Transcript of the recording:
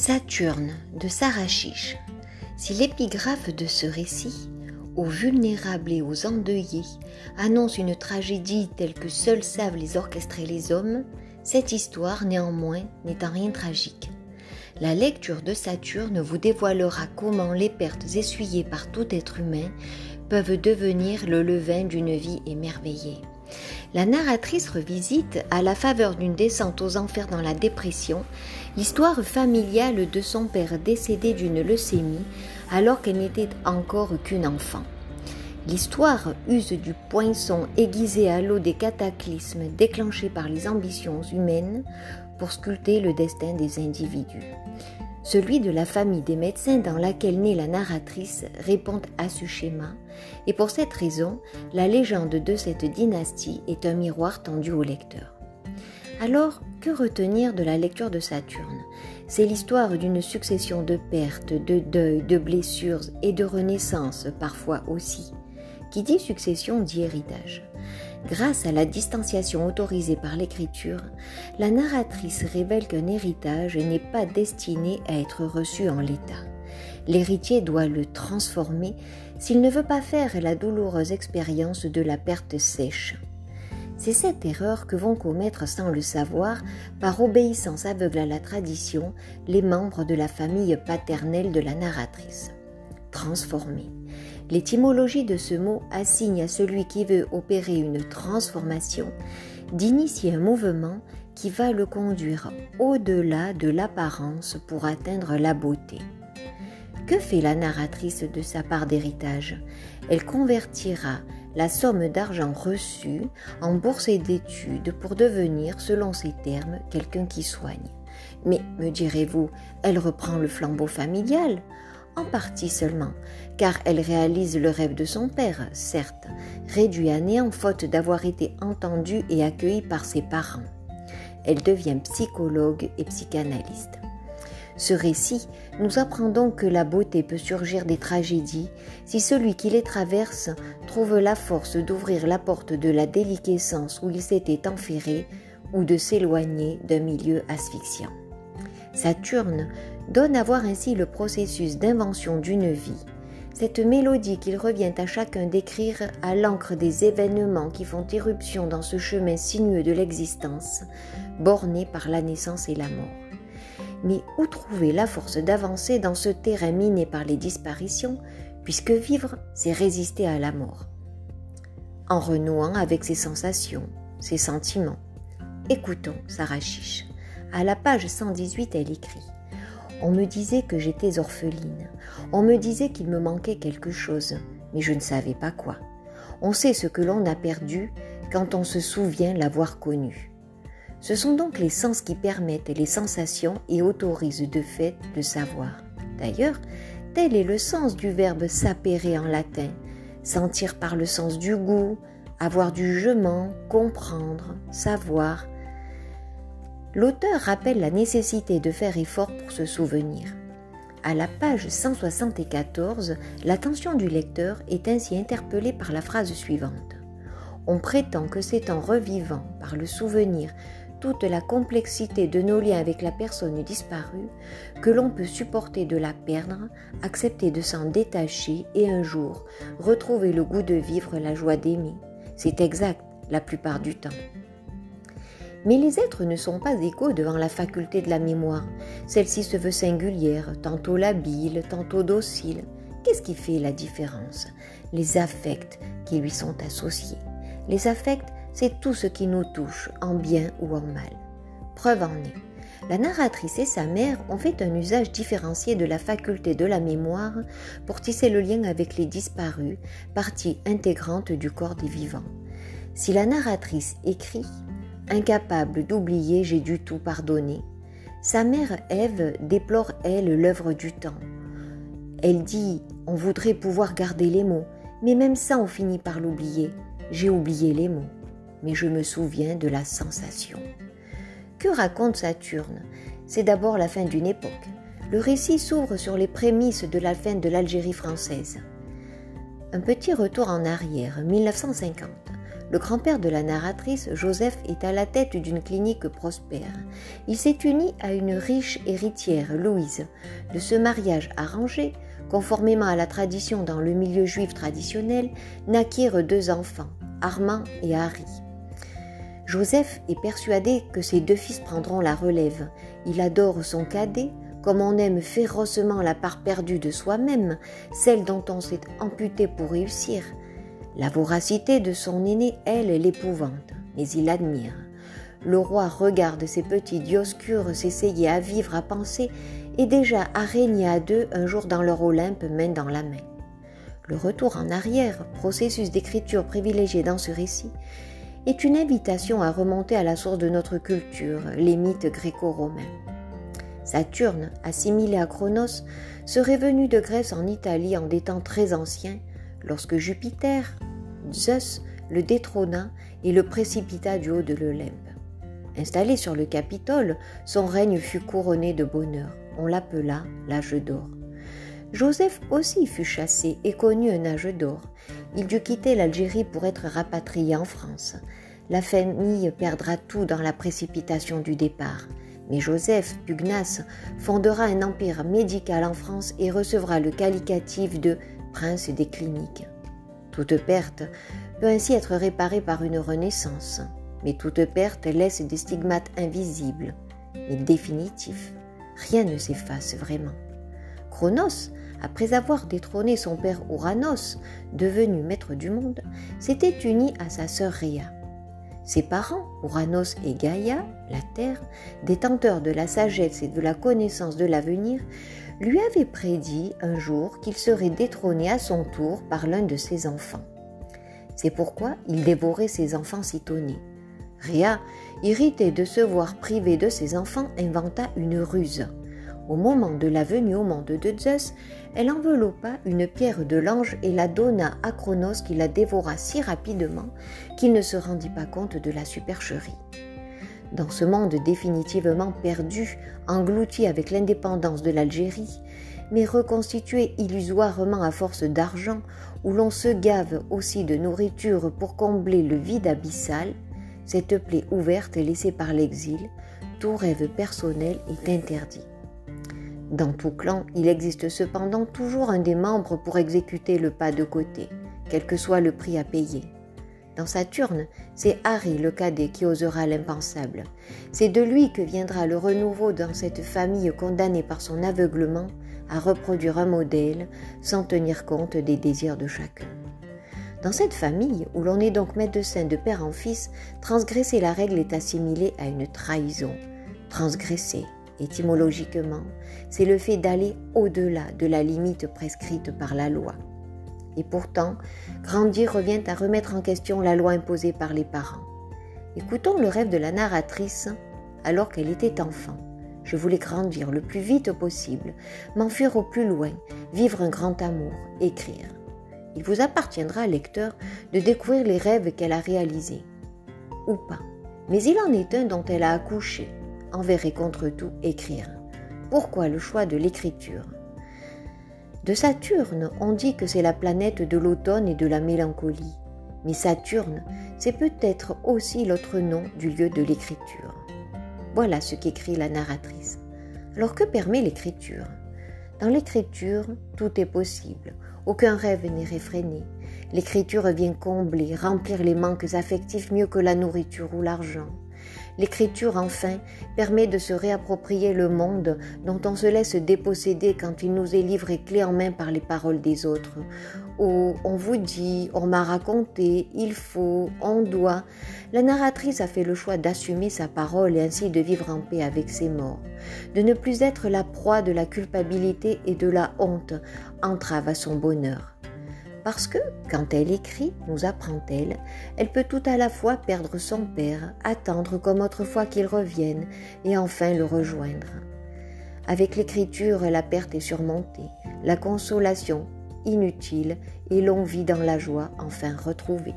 Saturne de Sarah Chiche. Si l'épigraphe de ce récit, aux vulnérables et aux endeuillés, annonce une tragédie telle que seuls savent les orchestrer les hommes, cette histoire néanmoins n'est en rien tragique. La lecture de Saturne vous dévoilera comment les pertes essuyées par tout être humain peuvent devenir le levain d'une vie émerveillée. La narratrice revisite, à la faveur d'une descente aux enfers dans la dépression, l'histoire familiale de son père décédé d'une leucémie alors qu'elle n'était encore qu'une enfant. L'histoire use du poinçon aiguisé à l'eau des cataclysmes déclenchés par les ambitions humaines pour sculpter le destin des individus. Celui de la famille des médecins dans laquelle naît la narratrice répond à ce schéma, et pour cette raison, la légende de cette dynastie est un miroir tendu au lecteur. Alors, que retenir de la lecture de Saturne? C'est l'histoire d'une succession de pertes, de deuils, de blessures et de renaissances parfois aussi. Qui dit succession dit héritage. Grâce à la distanciation autorisée par l'écriture, la narratrice révèle qu'un héritage n'est pas destiné à être reçu en l'état. L'héritier doit le transformer s'il ne veut pas faire la douloureuse expérience de la perte sèche. C'est cette erreur que vont commettre sans le savoir, par obéissance aveugle à la tradition, les membres de la famille paternelle de la narratrice. Transformer. L'étymologie de ce mot assigne à celui qui veut opérer une transformation d'initier un mouvement qui va le conduire au-delà de l'apparence pour atteindre la beauté. Que fait la narratrice de sa part d'héritage? Elle convertira la somme d'argent reçue en bourse d'études pour devenir, selon ses termes, quelqu'un qui soigne. Mais, me direz-vous, elle reprend le flambeau familial? En partie seulement, car elle réalise le rêve de son père, certes, réduit à néant faute d'avoir été entendue et accueillie par ses parents. Elle devient psychologue et psychanalyste. Ce récit nous apprend donc que la beauté peut surgir des tragédies si celui qui les traverse trouve la force d'ouvrir la porte de la déliquescence où il s'était enferré ou de s'éloigner d'un milieu asphyxiant. Saturne donne à voir ainsi le processus d'invention d'une vie, cette mélodie qu'il revient à chacun d'écrire à l'encre des événements qui font éruption dans ce chemin sinueux de l'existence, borné par la naissance et la mort. Mais où trouver la force d'avancer dans ce terrain miné par les disparitions, puisque vivre, c'est résister à la mort? En renouant avec ses sensations, ses sentiments. Écoutons Sarah Chiche. À la page 118, elle écrit On me disait que j'étais orpheline. On me disait qu'il me manquait quelque chose, mais je ne savais pas quoi. On sait ce que l'on a perdu quand on se souvient l'avoir connu. Ce sont donc les sens qui permettent les sensations et autorisent de fait le savoir. D'ailleurs, tel est le sens du verbe sapere en latin, sentir par le sens du goût, avoir du jugement, comprendre, savoir, l'auteur rappelle la nécessité de faire effort pour se souvenir. À la page 174, l'attention du lecteur est ainsi interpellée par la phrase suivante. On prétend que c'est en revivant par le souvenir toute la complexité de nos liens avec la personne disparue que l'on peut supporter de la perdre, accepter de s'en détacher et un jour retrouver le goût de vivre la joie d'aimer. C'est exact la plupart du temps. Mais les êtres ne sont pas égaux devant la faculté de la mémoire. Celle-ci se veut singulière, tantôt labile, tantôt docile. Qu'est-ce qui fait la différence? Les affects qui lui sont associés. Les affects, c'est tout ce qui nous touche, en bien ou en mal. Preuve en est. La narratrice et sa mère ont fait un usage différencié de la faculté de la mémoire pour tisser le lien avec les disparus, partie intégrante du corps des vivants. Si la narratrice écrit Incapable d'oublier, j'ai dû tout pardonner. Sa mère Ève déplore, elle, l'œuvre du temps. Elle dit On voudrait pouvoir garder les mots, mais même ça, on finit par l'oublier. J'ai oublié les mots, mais je me souviens de la sensation. Que raconte Saturne? C'est d'abord la fin d'une époque. Le récit s'ouvre sur les prémices de la fin de l'Algérie française. Un petit retour en arrière, 1950. Le grand-père de la narratrice, Joseph, est à la tête d'une clinique prospère. Il s'est uni à une riche héritière, Louise. De ce mariage arrangé, conformément à la tradition dans le milieu juif traditionnel, naquirent deux enfants, Armand et Harry. Joseph est persuadé que ses deux fils prendront la relève. Il adore son cadet, comme on aime férocement la part perdue de soi-même, celle dont on s'est amputé pour réussir. La voracité de son aîné, elle, l'épouvante, mais il admire. Le roi regarde ses petits dioscures s'essayer à vivre, à penser, et déjà à à deux un jour dans leur Olympe, main dans la main. Le retour en arrière, processus d'écriture privilégié dans ce récit, est une invitation à remonter à la source de notre culture, les mythes gréco-romains. Saturne, assimilé à Chronos, serait venu de Grèce en Italie en des temps très anciens, lorsque Jupiter, Zeus, le détrôna et le précipita du haut de l'Olympe. Installé sur le Capitole, son règne fut couronné de bonheur. On l'appela l'âge d'or. Joseph aussi fut chassé et connut un âge d'or. Il dut quitter l'Algérie pour être rapatrié en France. La famille perdra tout dans la précipitation du départ. Mais Joseph, pugnace, fondera un empire médical en France et recevra le qualificatif de prince des cliniques. Toute perte peut ainsi être réparée par une renaissance, mais toute perte laisse des stigmates invisibles, mais définitifs. Rien ne s'efface vraiment. Chronos, après avoir détrôné son père Ouranos, devenu maître du monde, s'était uni à sa sœur Rhea. Ses parents, Ouranos et Gaïa, la terre, détenteurs de la sagesse et de la connaissance de l'avenir, lui avaient prédit un jour qu'il serait détrôné à son tour par l'un de ses enfants. C'est pourquoi il dévorait ses enfants nés. Rhea, irritée de se voir privé de ses enfants, inventa une ruse. Au moment de la venue au monde de Zeus, elle enveloppa une pierre de l'ange et la donna à Cronos qui la dévora si rapidement qu'il ne se rendit pas compte de la supercherie. Dans ce monde définitivement perdu, englouti avec l'indépendance de l'Algérie, mais reconstitué illusoirement à force d'argent, où l'on se gave aussi de nourriture pour combler le vide abyssal, cette plaie ouverte laissée par l'exil, tout rêve personnel est interdit. Dans tout clan, il existe cependant toujours un des membres pour exécuter le pas de côté, quel que soit le prix à payer. Dans Saturne, c'est Harry le cadet qui osera l'impensable. C'est de lui que viendra le renouveau dans cette famille condamnée par son aveuglement à reproduire un modèle sans tenir compte des désirs de chacun. Dans cette famille, où l'on est donc médecin de père en fils, transgresser la règle est assimilé à une trahison. Transgresser, Étymologiquement, c'est le fait d'aller au-delà de la limite prescrite par la loi. Et pourtant, grandir revient à remettre en question la loi imposée par les parents. Écoutons le rêve de la narratrice alors qu'elle était enfant. Je voulais grandir le plus vite possible, m'enfuir au plus loin, vivre un grand amour, écrire. Il vous appartiendra, lecteur, de découvrir les rêves qu'elle a réalisés. Ou pas. Mais il en est un dont elle a accouché, envers et contre tout écrire. Pourquoi le choix de l'écriture? De Saturne, on dit que c'est la planète de l'automne et de la mélancolie. Mais Saturne, c'est peut-être aussi l'autre nom du lieu de l'écriture. Voilà ce qu'écrit la narratrice. Alors que permet l'écriture? Dans l'écriture, tout est possible. Aucun rêve n'est réfréné. L'écriture vient combler, remplir les manques affectifs mieux que la nourriture ou l'argent. L'écriture, enfin, permet de se réapproprier le monde dont on se laisse déposséder quand il nous est livré clé en main par les paroles des autres. Où on vous dit, on m'a raconté, il faut, on doit. La narratrice a fait le choix d'assumer sa parole et ainsi de vivre en paix avec ses morts, de ne plus être la proie de la culpabilité et de la honte, entrave à son bonheur. Parce que, quand elle écrit, nous apprend-elle, elle peut tout à la fois perdre son père, attendre comme autrefois qu'il revienne, et enfin le rejoindre. Avec l'écriture, la perte est surmontée, la consolation inutile, et l'on vit dans la joie enfin retrouvée.